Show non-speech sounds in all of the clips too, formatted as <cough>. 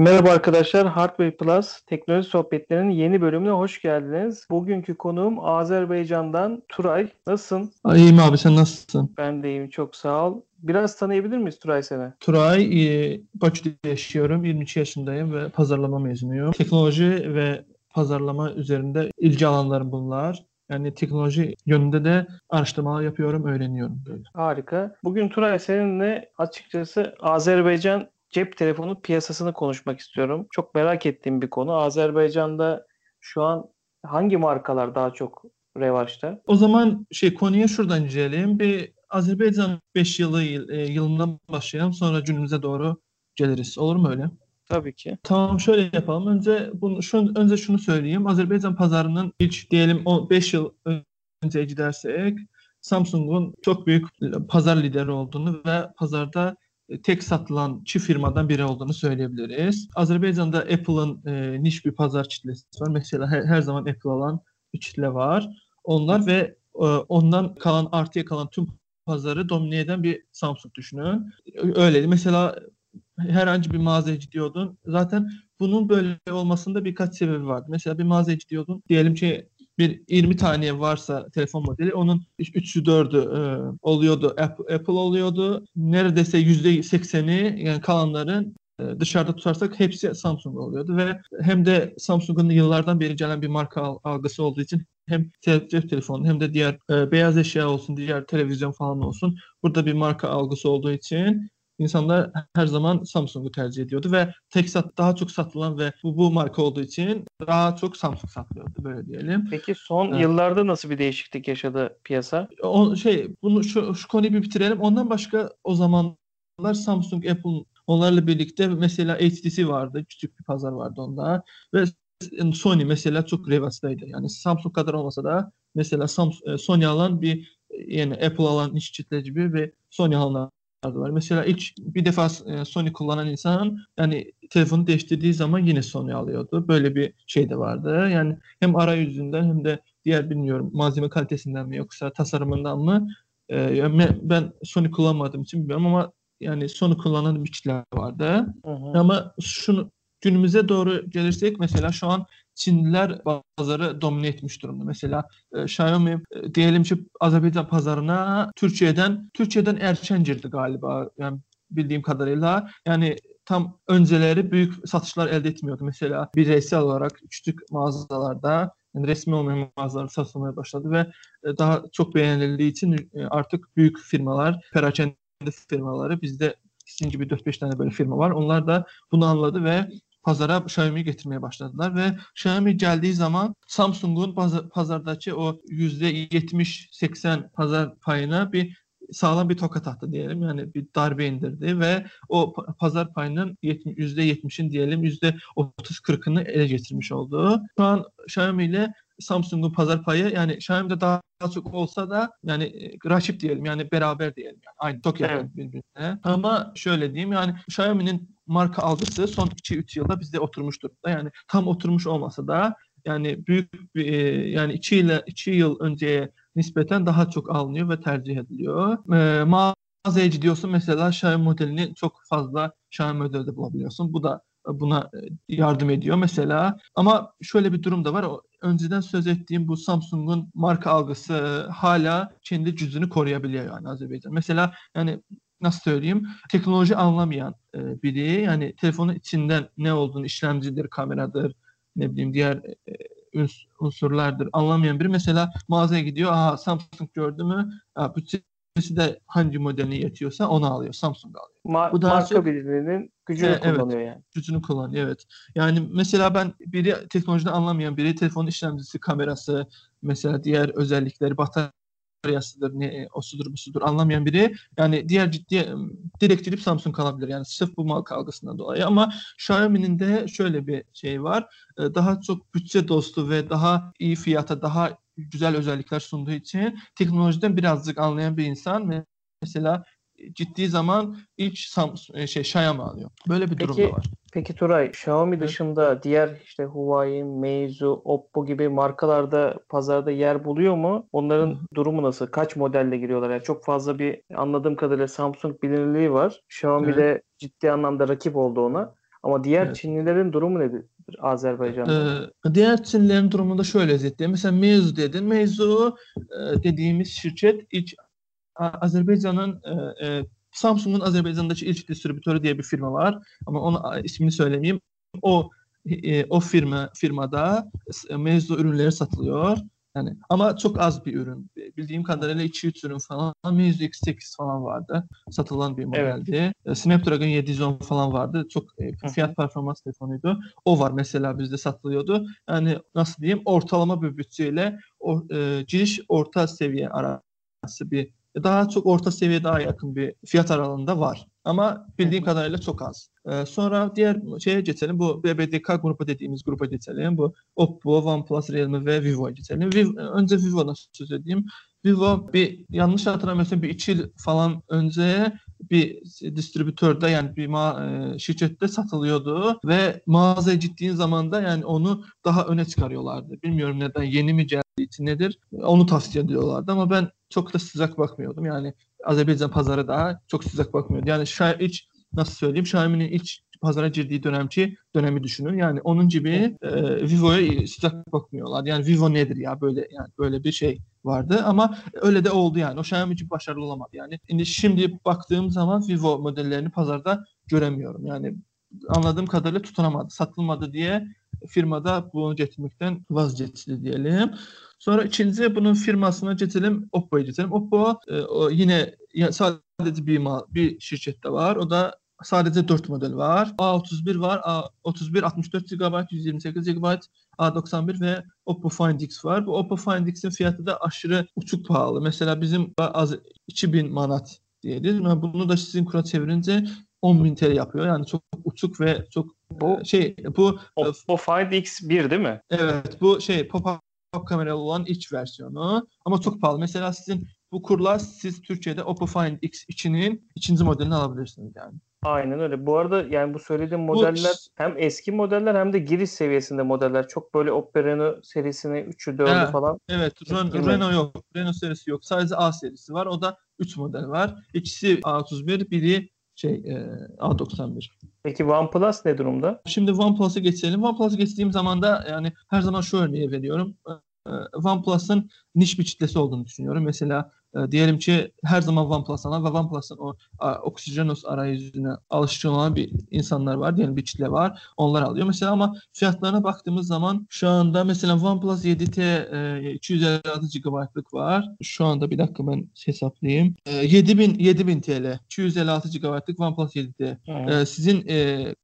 Merhaba arkadaşlar, Hardware Plus teknoloji sohbetlerinin yeni bölümüne hoş geldiniz. Bugünkü konuğum Azerbaycan'dan Turay. Nasılsın? İyiyim abi sen nasılsın? Ben de iyiyim, çok sağ ol. Biraz tanıyabilir miyiz Turay seni? Turay, e, Bakü'de yaşıyorum. 22 yaşındayım ve pazarlama mezunuyum. Teknoloji ve pazarlama üzerinde ilgi alanlarım bunlar. Yani teknoloji yönünde de araştırmalar yapıyorum, öğreniyorum böyle. Harika. Bugün Turay seninle açıkçası Azerbaycan cep telefonu piyasasını konuşmak istiyorum. Çok merak ettiğim bir konu. Azerbaycan'da şu an hangi markalar daha çok revaçta? O zaman şey konuya şuradan inceleyelim. Bir Azerbaycan 5 yılı e, yılından başlayalım sonra günümüze doğru geliriz. Olur mu öyle? Tabii ki. Tamam şöyle yapalım. Önce bunu şu önce şunu söyleyeyim. Azerbaycan pazarının ilk diyelim 5 yıl önce gidersek Samsung'un çok büyük pazar lideri olduğunu ve pazarda tek satılan çift firmadan biri olduğunu söyleyebiliriz. Azerbaycan'da Apple'ın e, niş bir pazar kitlesi var. Mesela her, her zaman Apple alan bir kitle var. Onlar ve e, ondan kalan artıya kalan tüm pazarı domine eden bir Samsung düşünün. Öyle. Mesela herhangi bir mağazaya gidiyordun. Zaten bunun böyle olmasında birkaç sebebi var. Mesela bir mağazaya gidiyordun. Diyelim ki bir 20 tane varsa telefon modeli onun 3'ü 4'ü e, oluyordu Apple, Apple oluyordu. Neredeyse %80'i yani kalanların e, dışarıda tutarsak hepsi Samsung oluyordu ve hem de Samsung'un yıllardan beri gelen bir marka algısı olduğu için hem cep telefonu hem de diğer e, beyaz eşya olsun, diğer televizyon falan olsun. Burada bir marka algısı olduğu için insanlar her zaman Samsung'u tercih ediyordu ve tek sat daha çok satılan ve bu, bu marka olduğu için daha çok Samsung satılıyordu böyle diyelim. Peki son evet. yıllarda nasıl bir değişiklik yaşadı piyasa? O şey bunu şu, şu konuyu bir bitirelim. Ondan başka o zamanlar Samsung, Apple onlarla birlikte mesela HTC vardı. Küçük bir pazar vardı onda ve Sony mesela çok revastaydı. Yani Samsung kadar olmasa da mesela Samsung, Sony alan bir yani Apple alan iş kitleci bir ve Sony alan var. Mesela ilk bir defa e, Sony kullanan insan yani telefonu değiştirdiği zaman yine Sony alıyordu. Böyle bir şey de vardı. Yani hem arayüzünden hem de diğer bilmiyorum malzeme kalitesinden mi yoksa tasarımından mı e, ben Sony kullanmadığım için bilmiyorum ama yani Sony kullanan bir kitle vardı. Hı hı. Ama şunu günümüze doğru gelirsek mesela şu an Çinliler pazarı domine etmiş durumda. Mesela e, Xiaomi e, diyelim ki Azerbaycan pazarına Türkiye'den Türkiye'den erken girdi galiba. Yani bildiğim kadarıyla. Yani tam önceleri büyük satışlar elde etmiyordu. Mesela bireysel olarak küçük mağazalarda yani resmi olmayan mağazalar satılmaya başladı ve e, daha çok beğenildiği için e, artık büyük firmalar, perakende firmaları bizde sizin gibi 4-5 tane böyle firma var. Onlar da bunu anladı ve pazara Xiaomi getirmeye başladılar ve Xiaomi geldiği zaman Samsung'un pazardaki o %70-80 pazar payına bir sağlam bir tokat attı diyelim. Yani bir darbe indirdi ve o pazar payının %70'in diyelim %30-40'ını ele getirmiş oldu. Şu an Xiaomi ile Samsung'un pazar payı yani Xiaomi'de daha çok olsa da yani e, rakip diyelim yani beraber diyelim yani aynı çok yakın evet. birbirine. Ama şöyle diyeyim yani Xiaomi'nin marka algısı son 2-3 yılda bizde oturmuş durumda. Yani tam oturmuş olmasa da yani büyük bir e, yani 2 yıl 2 yıl önceye nispeten daha çok alınıyor ve tercih ediliyor. E, mağazaya gidiyorsun mesela Xiaomi modelini çok fazla Xiaomi modelde bulabiliyorsun. Bu da buna e, yardım ediyor mesela. Ama şöyle bir durum da var. Önceden söz ettiğim bu Samsung'un marka algısı hala kendi cüzünü koruyabiliyor yani Azerbaycan. Mesela yani nasıl söyleyeyim teknoloji anlamayan e, biri yani telefonun içinden ne olduğunu işlemcidir, kameradır, ne bileyim diğer e, unsurlardır anlamayan biri mesela mağazaya gidiyor. Aha Samsung gördü mü? Aa, bütçesi de hangi modelini yetiyorsa onu alıyor. Samsung alıyor. Ma- Bu da marka çok... biriminin gücünü e, kullanıyor evet, yani. Gücünü kullanıyor evet. Yani mesela ben biri teknolojiden anlamayan biri telefonun işlemcisi, kamerası, mesela diğer özellikleri, batarya bataryasıdır, ne osudur busudur anlamayan biri yani diğer ciddi direkt gidip Samsung kalabilir. Yani sırf bu mal kavgasından dolayı ama Xiaomi'nin de şöyle bir şey var. Daha çok bütçe dostu ve daha iyi fiyata, daha güzel özellikler sunduğu için teknolojiden birazcık anlayan bir insan mesela ciddi zaman ilk Samsung, şey Xiaomi alıyor. Böyle bir peki, durum da var. Peki Turay, Xiaomi evet. dışında diğer işte Huawei, Meizu, Oppo gibi markalarda pazarda yer buluyor mu? Onların Hı. durumu nasıl? Kaç modelle giriyorlar? Yani çok fazla bir anladığım kadarıyla Samsung bilinirliği var. Xiaomi de ciddi anlamda rakip oldu ona. Ama diğer Evet. Çinlilerin durumu nedir Azerbaycan'da? Ee, diğer Çinlilerin durumunda şöyle özetleyeyim. Mesela Meizu dedin. Meizu e, dediğimiz şirket A- Azerbaycan'ın e, e, Samsung'un Azerbaycan'daki ilk distribütörü diye bir firma var. Ama onu a, ismini söylemeyeyim. O e, o firma firmada e, Meizu ürünleri satılıyor. Yani ama çok az bir ürün. Bildiğim kadarıyla 2-3 ürün falan. Meizu X8 falan vardı. Satılan bir Evet. modeldi. E, Snapdragon 710 falan vardı. Çok e, fiyat performans telefonuydu. O var mesela bizde satılıyordu. Yani nasıl diyeyim ortalama bir bütçeyle o, e, giriş orta seviye arası bir daha çok orta seviye daha yakın bir fiyat aralığında var. Ama bildiğim kadarıyla çok az. E, sonra diğer şeye geçelim. Bu BBDK grubu dediğimiz gruba geçelim. Bu Oppo, OnePlus, Realme ve Vivo'ya geçelim. Vivo, önce Vivo'dan söz edeyim. Vivo bir yanlış hatırlamıyorsam bir iki yıl falan önce bir distribütörde yani bir ma- e, şirkette satılıyordu ve mağazaya gittiğin zaman da yani onu daha öne çıkarıyorlardı. Bilmiyorum neden yeni mi geldiği için nedir onu tavsiye ediyorlardı ama ben çok da sıcak bakmıyordum. Yani Azerbaycan pazarı daha çok sıcak bakmıyordu. Yani Xiaomi hiç nasıl söyleyeyim Xiaomi'nin ilk pazara girdiği dönemki dönemi düşünün. Yani onun gibi e, Vivo'ya sıcak bakmıyorlar. Yani Vivo nedir ya böyle yani böyle bir şey vardı ama öyle de oldu yani. O Xiaomi gibi başarılı olamadı yani. Şimdi, şimdi baktığım zaman Vivo modellerini pazarda göremiyorum. Yani anladığım kadarıyla tutunamadı, satılmadı diye firmada bunu getirmekten vazgeçti diyelim. Sonra ikinci bunun firmasına geçelim, Oppo'ya geçelim. Oppo e, o yine sadece bir mal, bir şirkette var. O da sadece 4 model var. A31 var, A31 64 GB, 128 GB, A91 ve Oppo Find X var. Bu Oppo Find X'in fiyatı da aşırı uçuk pahalı. Mesela bizim az 2000 manat diyelim. Bunu da sizin kura çevirince 10.000 TL yapıyor. Yani çok uçuk ve çok Bu e, şey bu Oppo Find X1 değil mi? evet bu şey pop-up kameralı olan iç versiyonu ama çok pahalı. Mesela sizin bu kurla siz Türkiye'de Oppo Find X2'nin ikinci modelini alabilirsiniz yani. Aynen öyle. Bu arada yani bu söylediğim modeller hem eski modeller hem de giriş seviyesinde modeller. Çok böyle Oppo Reno serisini 3'ü 4'ü Evet. falan. Evet, Ren-? Renault yok. Renault serisi yok. Sadece A serisi var. O da 3 model var. İkisi A31, biri şey e, A91. Peki OnePlus ne durumda? Şimdi OnePlus'a geçelim. OnePlus'a geçtiğim zaman da yani her zaman şu örneği veriyorum. Ee, OnePlus'ın niş bir kitlesi olduğunu düşünüyorum. Mesela e, diyelim ki her zaman OnePlus alan ve OnePlus'ın o a, Oxygenos arayüzüne alışık olan bir insanlar var. Diyelim bir kitle var. Onlar alıyor. Mesela ama fiyatlarına baktığımız zaman şu anda mesela OnePlus 7T e, 256 GB'lık var. Şu anda bir dakika ben hesaplayayım. E, 7000 7000 TL 256 GB'lık OnePlus 7T. Ee, sizin e,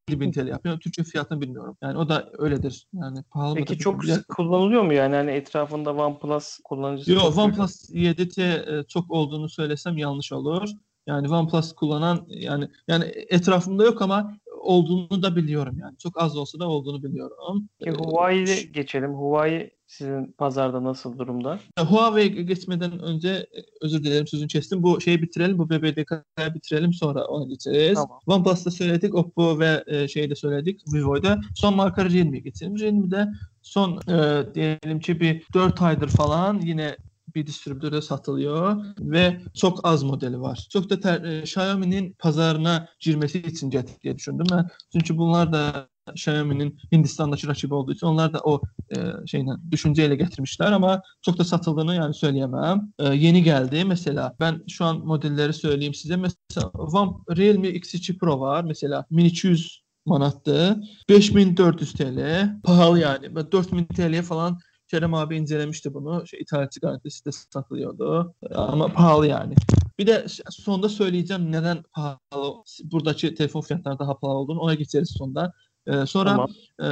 7000 TL yapıyor. Türkçe fiyatını bilmiyorum. Yani o da öyledir. Yani pahalı? Peki çok kullanılıyor mu yani hani etrafında OnePlus kullanıcısı? Yok OnePlus 7T e, çok olduğunu söylesem yanlış olur. Yani OnePlus kullanan yani yani etrafımda yok ama olduğunu da biliyorum yani. Çok az olsa da olduğunu biliyorum. Peki Ee, Huawei'ye geçelim. Huawei sizin pazarda nasıl durumda? Huawei'ye geçmeden önce e, özür dilerim sözünü kestim. Bu şeyi bitirelim. Bu BBDK'yı bitirelim sonra ona geçeriz. Tamam. OnePlus'ta söyledik. Oppo ve e, şeyi de söyledik. Vivo'da. Son marka Realme'ye geçelim. Realme'de son e, diyelim ki bir 4 aydır falan yine bir distribütöre satılıyor ve çok az modeli var. Çok da ter, e, Xiaomi'nin pazarına girmesi için getirdik diye düşündüm ben. Çünkü bunlar da Xiaomi'nin Hindistan'daki rakibi olduğu için onlar da o e, şeyle düşünceyle getirmişler ama çok da satıldığını yani söyleyemem. E, yeni geldi mesela ben şu an modelleri söyleyeyim size. Mesela One, Realme X2 Pro var mesela 1200 manattı. 5400 TL. Pahalı yani. Ben 4000 TL'ye falan Kerem abi incelemişti bunu. Şey, ithalatçı garantisi de satılıyordu. Ama pahalı yani. Bir de sonda söyleyeceğim neden pahalı. Buradaki telefon fiyatları daha pahalı olduğunu. Ona geçeriz sonda. Ee, sonra Tamam. e,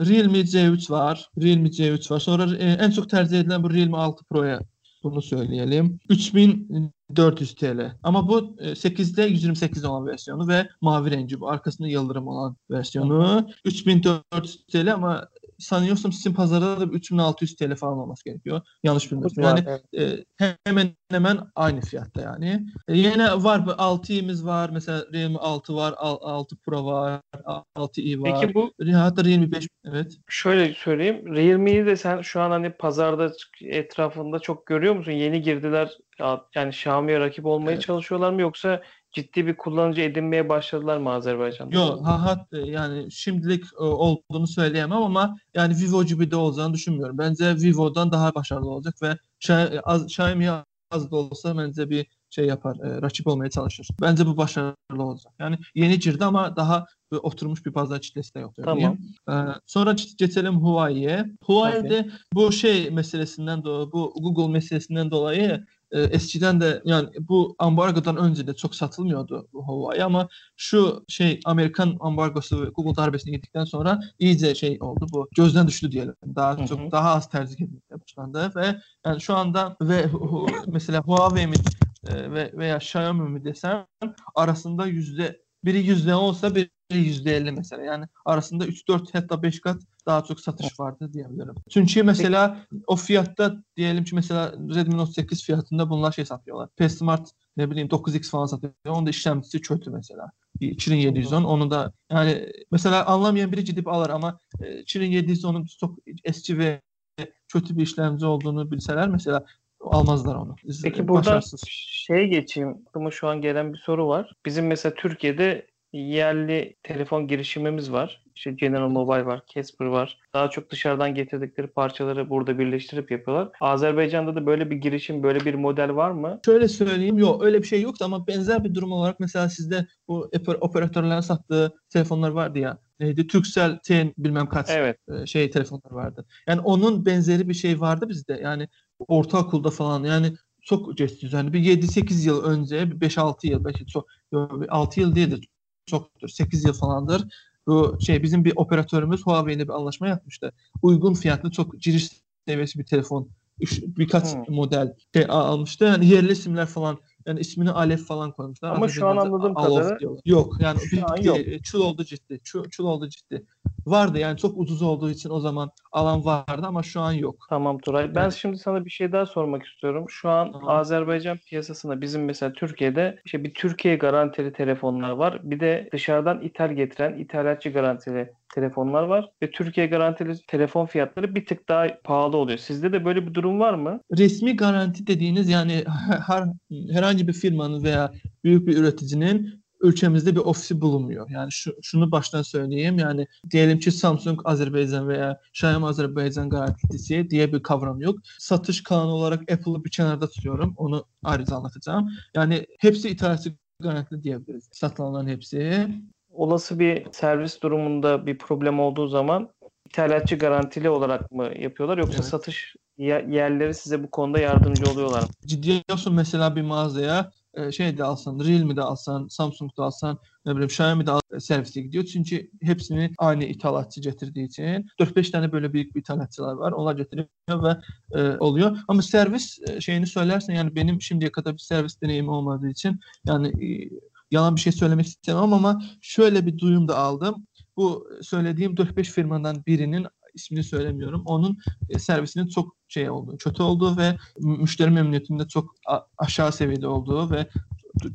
Realme C3 var. Realme C3 var. Sonra e, en çok tercih edilen bu Realme 6 Pro'ya bunu söyleyelim. 3400 TL. Ama bu e, 8'de 128 olan versiyonu ve mavi rengi bu. Arkasında yıldırım olan versiyonu. 3400 TL ama sanıyorsam sizin pazarda da 3600 TL falan olması gerekiyor. Yanlış bilmiyorsam. Yani Evet. e, hemen hemen aynı fiyatta yani. E, yine var bu 6i'miz var. Mesela Realme 6 var, al- 6 Pro var, 6i var. Peki bu Hatta Realme 5 evet. şöyle söyleyeyim. Realme'yi de sen şu an hani pazarda etrafında çok görüyor musun? Yeni girdiler. Ya- Yani Xiaomi'ye rakip olmaya Evet. çalışıyorlar mı yoksa ciddi bir kullanıcı edinmeye başladılar mı Azerbaycan'da? Yok, ha, hat, yani şimdilik e, olduğunu söyleyemem ama yani Vivo gibi de olacağını düşünmüyorum. Bence Vivo'dan daha başarılı olacak ve Xiaomi az, az da olsa bence bir şey yapar, e, rakip olmaya çalışır. Bence bu başarılı olacak. Yani yeni girdi ama daha bir oturmuş bir pazar kitlesi de yok. Tamam. Ee, sonra geçelim Huawei'ye. Huawei'de bu şey meselesinden dolayı, bu Google meselesinden dolayı e, eskiden de yani bu ambargodan önce de çok satılmıyordu Huawei ama şu şey Amerikan ambargosu ve Google darbesini yedikten sonra iyice şey oldu bu gözden düştü diyelim. Daha Hı hı. çok daha az tercih edilmeye başlandı ve yani şu anda ve mesela Huawei mi e, ve veya Xiaomi mi desem arasında yüzde biri yüzde olsa biri yüzde elli mesela. Yani arasında 3-4 hatta 5 kat daha çok satış vardı diyebilirim. Çünkü mesela o fiyatta diyelim ki mesela Redmi Note 8 fiyatında bunlar şey satıyorlar. P Smart ne bileyim 9X falan satıyor. Onun da işlemcisi kötü mesela. 2710 onu da yani mesela anlamayan biri gidip alır ama e, 2710'un çok eski ve kötü bir işlemci olduğunu bilseler mesela almazlar onu. Peki buradan Başarısız. şey geçeyim. Aklıma şu an gelen bir soru var. Bizim mesela Türkiye'de yerli telefon girişimimiz var. İşte General Mobile var, Casper var. Daha çok dışarıdan getirdikleri parçaları burada birleştirip yapıyorlar. Azerbaycan'da da böyle bir girişim, böyle bir model var mı? Şöyle söyleyeyim, yok öyle bir şey yoktu ama benzer bir durum olarak mesela sizde bu oper- operatörlerin sattığı telefonlar vardı ya. Neydi? Turkcell T bilmem kaç Evet. e, şey telefonlar vardı. Yani onun benzeri bir şey vardı bizde. Yani ortaokulda falan yani çok geçti. Yani bir 7-8 yıl önce, bir 5-6 yıl, belki çok yok, bir 6 yıl değildir. Çoktur. 8 yıl falandır. Bu şey bizim bir operatörümüz Huawei ile bir anlaşma yapmıştı. Uygun fiyatlı çok giriş seviyesi bir telefon üç- birkaç Hmm. model şey almıştı. Yani yerli isimler falan yani ismini Alef falan koymuşlar. Ama şu an anladığım kadarıyla- yok yani bir- yok. çul oldu ciddi. Çul, çul oldu ciddi. Vardı yani çok ucuz olduğu için o zaman alan vardı ama şu an yok. Tamam Turay. Ben Evet. şimdi sana bir şey daha sormak istiyorum. Şu an Tamam. Azerbaycan piyasasında bizim mesela Türkiye'de işte bir Türkiye garantili telefonlar var. Bir de dışarıdan ithal getiren ithalatçı garantili telefonlar var. Ve Türkiye garantili telefon fiyatları bir tık daha pahalı oluyor. Sizde de böyle bir durum var mı? Resmi garanti dediğiniz yani <laughs> her herhangi bir firmanın veya büyük bir üreticinin ülkemizde bir ofisi bulunmuyor. Yani şu, şunu baştan söyleyeyim. Yani diyelim ki Samsung Azerbaycan veya Xiaomi Azerbaycan garantisi diye bir kavram yok. Satış kanunu olarak Apple'ı bir kenarda tutuyorum. Onu ayrıca anlatacağım. Yani hepsi ithalatçı garantili diyebiliriz. Satılanların hepsi. Olası bir servis durumunda bir problem olduğu zaman ithalatçı garantili olarak mı yapıyorlar yoksa Evet. satış ye- yerleri size bu konuda yardımcı oluyorlar mı? ciddi olsun mesela bir mağazaya e, şey de alsan, Realme de alsan, Samsung da alsan, ne bileyim Xiaomi de al- servise gidiyor. Çünkü hepsini aynı ithalatçı getirdiği için 4-5 tane böyle büyük bir ithalatçılar var. Onlar getiriyor ve e, oluyor. Ama servis e, şeyini söylersen yani benim şimdiye kadar bir servis deneyimi olmadığı için yani e, yalan bir şey söylemek istemem ama şöyle bir duyum da aldım. Bu söylediğim 4-5 firmadan birinin ismini söylemiyorum. Onun e, servisinin çok şey olduğu, kötü olduğu ve müşteri memnuniyetinde çok aşağı seviyede olduğu ve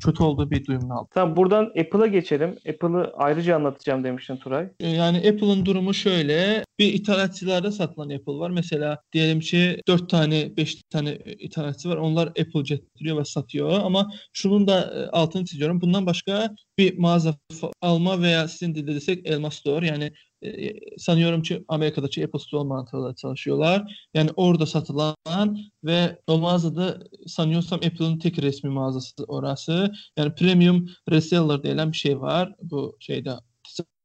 kötü olduğu bir duyumunu aldım. Tamam buradan Apple'a geçelim. Apple'ı ayrıca anlatacağım demiştin Turay. E, Yani Apple'ın durumu şöyle. Bir ithalatçılarda satılan Apple var. Mesela diyelim ki 4 tane 5 tane ithalatçı var. Onlar Apple getiriyor ve satıyor. Ama şunun da e, altını çiziyorum. Bundan başka bir mağaza alma veya sizin dilde desek Elma Store yani e, sanıyorum ki Amerika'daki Apple Store mantığıyla çalışıyorlar. Yani orada satılan ve o mağazada sanıyorsam Apple'ın tek resmi mağazası orası. Yani premium reseller denilen bir şey var. Bu şeyde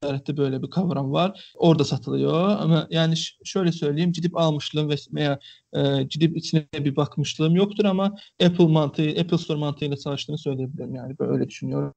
ticarette böyle bir kavram var. Orada satılıyor ama yani şöyle söyleyeyim gidip almışlığım ve- veya e, gidip içine bir bakmışlığım yoktur ama Apple mantığı, Apple Store mantığıyla çalıştığını söyleyebilirim yani böyle düşünüyorum.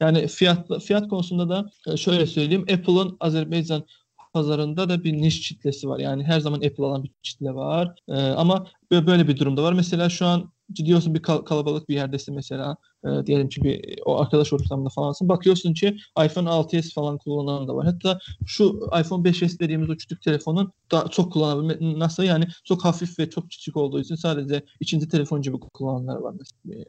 Yani fiyat fiyat konusunda da e, şöyle söyleyeyim Apple'ın Azerbaycan pazarında da bir niş kitlesi var. Yani her zaman Apple alan bir kitle var. E, ama bö- böyle bir durumda var. Mesela şu an gidiyorsun bir kal- kalabalık bir yerdesin mesela e, diyelim ki bir o arkadaş ortamında falansın. Bakıyorsun ki iPhone 6s falan kullanan da var. Hatta şu iPhone 5s dediğimiz o küçük telefonun da çok kullanabilme nasıl yani çok hafif ve çok küçük olduğu için sadece ikinci telefon gibi kullananlar var mesela.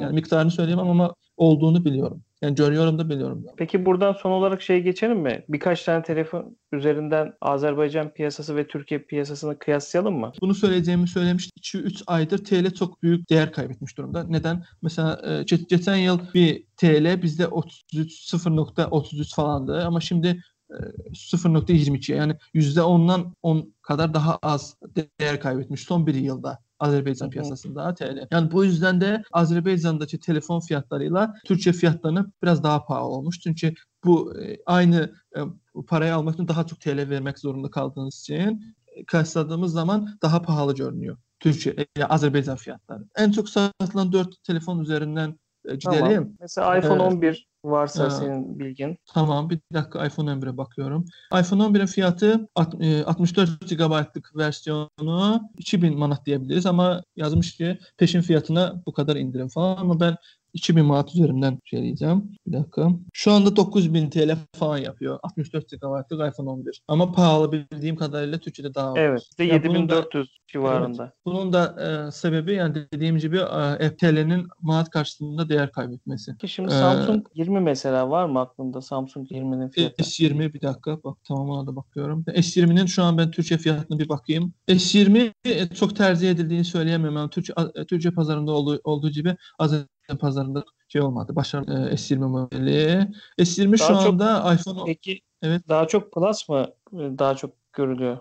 Yani miktarını söyleyemem ama olduğunu biliyorum. Yani görüyorum da biliyorum da. Peki buradan son olarak şey geçelim mi? Birkaç tane telefon üzerinden Azerbaycan piyasası ve Türkiye piyasasını kıyaslayalım mı? Bunu söyleyeceğimi söylemiştim. 2-3 aydır TL çok büyük değer kaybetmiş durumda. Neden? Mesela e, ge- geçen yıl bir TL bizde 33 0.33 falandı ama şimdi e, 0.22 yani %10'dan 10 kadar daha az değer kaybetmiş son bir yılda. Azerbaycan Hı hı. piyasasında TL. Yani bu yüzden de Azerbaycan'daki telefon fiyatlarıyla Türkiye fiyatlarını biraz daha pahalı olmuş. Çünkü bu e, aynı e, parayı almak için daha çok TL vermek zorunda kaldığınız için e, kıyasladığımız zaman daha pahalı görünüyor. Türkiye, e, Azerbaycan fiyatları. En çok satılan 4 telefon üzerinden gidelim. Tamam. Mesela iPhone Evet. 11 varsa Ha. senin bilgin. Tamam bir dakika iPhone 11'e bakıyorum. iPhone 11'in fiyatı alt- e, 64 GB'lık versiyonu 2000 manat diyebiliriz ama yazmış ki peşin fiyatına bu kadar indirim falan ama ben 2000 manat üzerinden şey diyeceğim. Bir dakika. Şu anda 9000 TL falan yapıyor. 64 GB'lık iPhone 11. Ama pahalı bildiğim kadarıyla Türkiye'de daha ucuz. Evet. de Ya bunun da- 7400 civarında. Bunun da e, sebebi yani dediğim gibi e, TL'nin manat karşısında değer kaybetmesi. Ki şimdi Ee, Samsung 20 mesela var mı aklında Samsung 20'nin fiyatı? S20 bir dakika bak tamam ona da bakıyorum. S20'nin şu an ben Türkiye fiyatına bir bakayım. S20 e, çok tercih edildiğini söyleyemem ama Türkiye, a- Türkiye pazarında olduğu, olduğu gibi Azerbaycan pazarında şey olmadı. Başarılı e, S20 modeli. S20 şu Daha çok- anda iPhone Peki Evet. daha çok Plus mı e, daha çok görülüyor?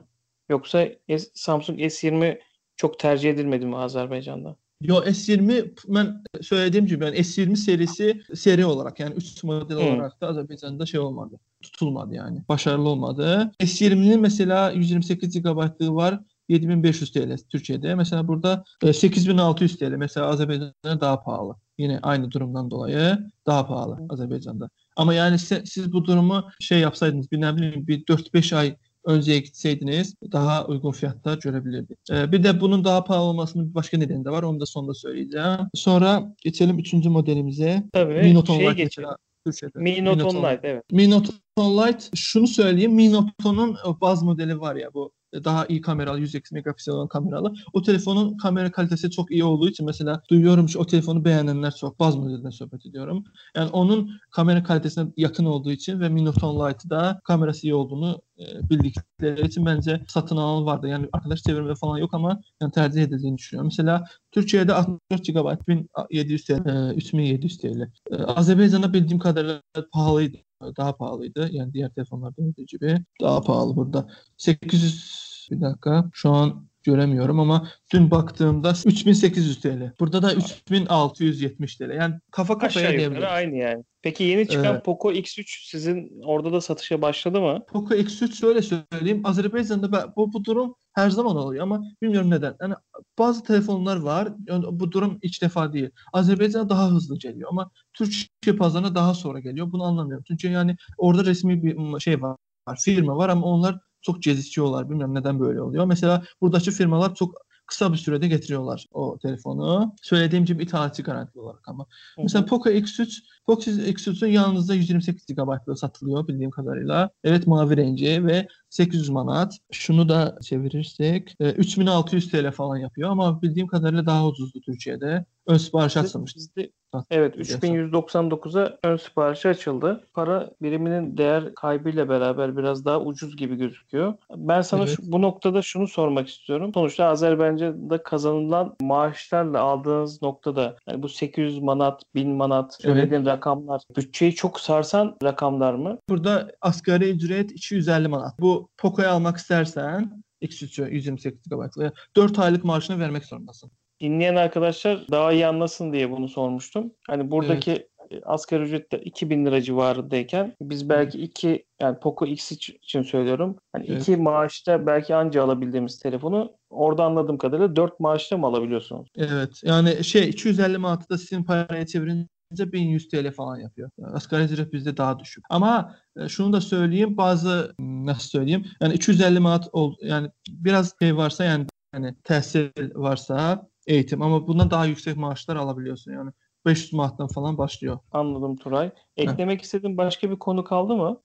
Yoksa S- Samsung S20 çok tercih edilmedi mi Azerbaycan'da? Yo S20 ben söylediğim gibi yani S20 serisi seri olarak yani 3 model Hı. olarak da Azerbaycan'da şey olmadı. Tutulmadı yani. Başarılı olmadı. S20'nin mesela 128 GB'lığı var. 7500 TL Türkiye'de. Mesela burada e, 8600 TL. Mesela Azerbaycan'da daha pahalı. Yine aynı durumdan dolayı daha pahalı Azerbaycan'da. Ama yani se- siz bu durumu şey yapsaydınız bir ne bileyim bir 4-5 ay önceye gitseydiniz daha uygun fiyatlar görebilirdik. Ee, bir de bunun daha pahalı olmasının başka nedeni de var. Onu da sonunda söyleyeceğim. Sonra geçelim üçüncü modelimize. Tabii. Mi Note şeye Lite geçelim. mesela. Türkçe'de. Mi Note 10 Lite evet. Mi Note 10 Lite şunu söyleyeyim. Mi Note'un baz modeli var ya bu daha iyi kameralı 108 megapiksel olan kameralı. O telefonun kamera kalitesi çok iyi olduğu için mesela duyuyorum ki o telefonu beğenenler çok. Baz modelinden sohbet ediyorum. Yani onun kamera kalitesine yakın olduğu için ve Mi Note 10 Lite'ı da kamerası iyi olduğunu e, bildikleri için bence satın alan vardı. Yani arkadaş çevirme falan yok ama yani tercih edildiğini düşünüyorum. Mesela Türkiye'de 64 GB 1700 TL, e, 3700 TL. E, Azerbaycan'da bildiğim kadarıyla pahalıydı. Daha pahalıydı. Yani diğer telefonlarda olduğu gibi. Daha pahalı burada. 800 bir dakika. Şu an göremiyorum ama dün baktığımda 3800 TL. Burada da 3670 TL. Yani kafa kafaya Aşağı yukarı diyebiliriz. aynı yani. Peki yeni çıkan Evet. Poco X3 sizin orada da satışa başladı mı? Poco X3 şöyle söyleyeyim. Azerbaycan'da bu, bu durum her zaman oluyor ama bilmiyorum neden. Yani bazı telefonlar var. bu durum ilk defa değil. Azerbaycan'a daha hızlı geliyor ama Türkiye pazarına daha sonra geliyor. Bunu anlamıyorum. Çünkü yani orada resmi bir şey var. Firma var ama onlar çok gecikiyorlar. Bilmiyorum neden böyle oluyor. Mesela buradaki firmalar çok kısa bir sürede getiriyorlar o telefonu. Söylediğim gibi ithalatçı garantili olarak ama. Hı hı. Mesela Poco X3, Poco X3'ün yalnızca 128 GB'lığı satılıyor bildiğim kadarıyla. Evet mavi rengi ve 800 manat. Şunu da çevirirsek e, 3600 TL falan yapıyor ama bildiğim kadarıyla daha ucuzdu Türkiye'de. Ön sipariş açılmış. bizde- evet 3199'a ön siparişi açıldı. Para biriminin değer kaybıyla beraber biraz daha ucuz gibi gözüküyor. Ben sana Evet. şu- bu noktada şunu sormak istiyorum. Sonuçta Azerbaycan'da kazanılan maaşlarla aldığınız noktada yani bu 800 manat, 1000 manat söylediğin rakamlar bütçeyi çok sarsan rakamlar mı? Burada asgari ücret 250 manat. Bu Poco'yu almak istersen X3'ü 128 GB'lığı 4 aylık maaşını vermek zorundasın. dinleyen arkadaşlar daha iyi anlasın diye bunu sormuştum. Hani buradaki e, asgari ücretler 2000 lira civarındayken biz belki iki yani Poco X iç- için söylüyorum. Hani Evet. iki maaşta belki anca alabildiğimiz telefonu orada anladığım kadarıyla 4 maaşta mı alabiliyorsunuz? Evet. Yani şey 250 manatı da sizin paraya çevirince 1100 TL falan yapıyor. Yani asgari ücret bizde daha düşük. Ama e, şunu da söyleyeyim bazı nasıl söyleyeyim yani 250 manat ol yani biraz şey varsa yani yani tahsil varsa eğitim ama bundan daha yüksek maaşlar alabiliyorsun yani 500 manattan falan başlıyor. Anladım Turay. Eklemek istediğin başka bir konu kaldı mı?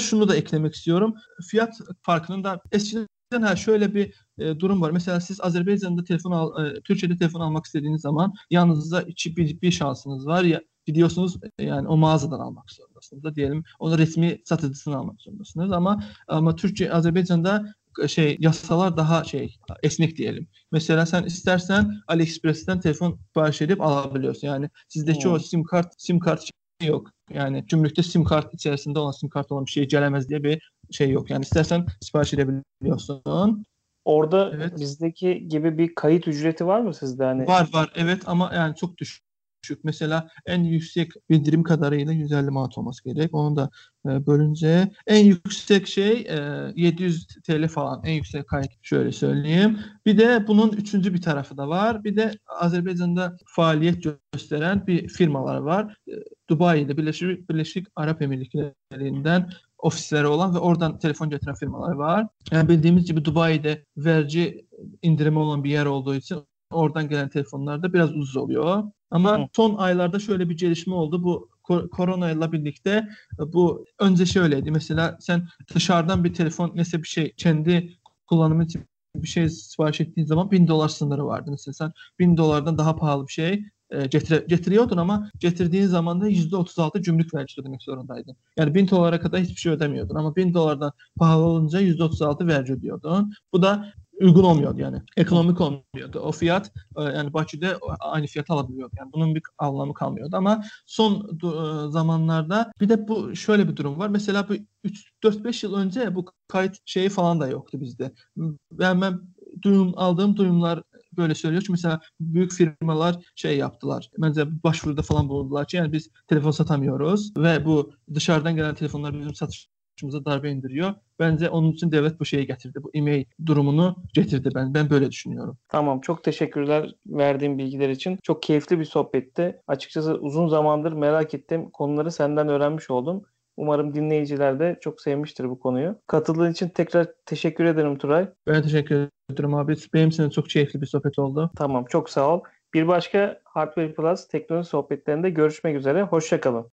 Şunu da eklemek istiyorum. Fiyat farkının da eskiden ha şöyle bir e, durum var. Mesela siz Azerbaycan'da telefon al, e, Türkiye'de telefon almak istediğiniz zaman yanınızda içi bir, bir şansınız var ya gidiyorsunuz yani o mağazadan almak zorundasınız da diyelim onu resmi satıcısını almak zorundasınız ama ama Türkiye Azerbaycan'da şey yasalar daha şey esnek diyelim. Mesela sen istersen AliExpress'ten telefon sipariş edip alabiliyorsun. Yani sizdeki Hmm. o sim kart sim kart yok. Yani gümrükte sim kart içerisinde olan sim kart olan bir şey gelemez diye bir şey yok. Yani istersen sipariş edebiliyorsun. Orada Evet. bizdeki gibi bir kayıt ücreti var mı sizde? Hani Var var evet ama yani çok düşük. Mesela en yüksek bildirim kadarıyla 150 manat olması gerek. Onu da e, bölünce en yüksek şey e, 700 TL falan. En yüksek kayıt şöyle söyleyeyim. Bir de bunun üçüncü bir tarafı da var. Bir de Azerbaycan'da faaliyet gösteren bir firmalar var. E, Dubai'de Birleşik, Birleşik Arap Emirlikleri'nden ofisleri olan ve oradan telefon getiren firmalar var. Yani bildiğimiz gibi Dubai'de vergi indirimi olan bir yer olduğu için oradan gelen telefonlar da biraz ucuz oluyor. Ama Hı. son aylarda şöyle bir gelişme oldu. Bu ko- koronayla birlikte e, bu önce şöyleydi. Mesela sen dışarıdan bir telefon mesela bir şey kendi kullanımı için bir şey sipariş ettiğin zaman 1000 dolar sınırı vardı. Mesela sen 1000 dolardan daha pahalı bir şey e, getire, getiriyordun ama getirdiğin zaman da %36 gümrük vergisi ödemek zorundaydın. Yani 1000 dolara kadar hiçbir şey ödemiyordun ama 1000 dolardan pahalı olunca %36 vergi ödüyordun. Bu da uygun olmuyordu yani. Ekonomik olmuyordu. O fiyat e, yani Bakü'de aynı fiyatı alabiliyordu. Yani bunun bir anlamı kalmıyordu ama son e, zamanlarda bir de bu şöyle bir durum var. Mesela bu 4-5 yıl önce bu kayıt şeyi falan da yoktu bizde. Ben, ben duyum, aldığım duyumlar böyle söylüyor. Çünkü mesela büyük firmalar şey yaptılar. Bence başvuruda falan bulundular yani biz telefon satamıyoruz ve bu dışarıdan gelen telefonlar bizim satışımıza darbe indiriyor. Bence onun için devlet bu şeyi getirdi. Bu e-mail durumunu getirdi ben. Ben böyle düşünüyorum. Tamam çok teşekkürler verdiğin bilgiler için. Çok keyifli bir sohbetti. Açıkçası uzun zamandır merak ettiğim konuları senden öğrenmiş oldum. Umarım dinleyiciler de çok sevmiştir bu konuyu. Katıldığın için tekrar teşekkür ederim Turay. Ben teşekkür ederim abi. Benim için çok keyifli bir sohbet oldu. Tamam çok sağ ol. Bir başka Hardware Plus teknoloji sohbetlerinde görüşmek üzere. Hoşçakalın.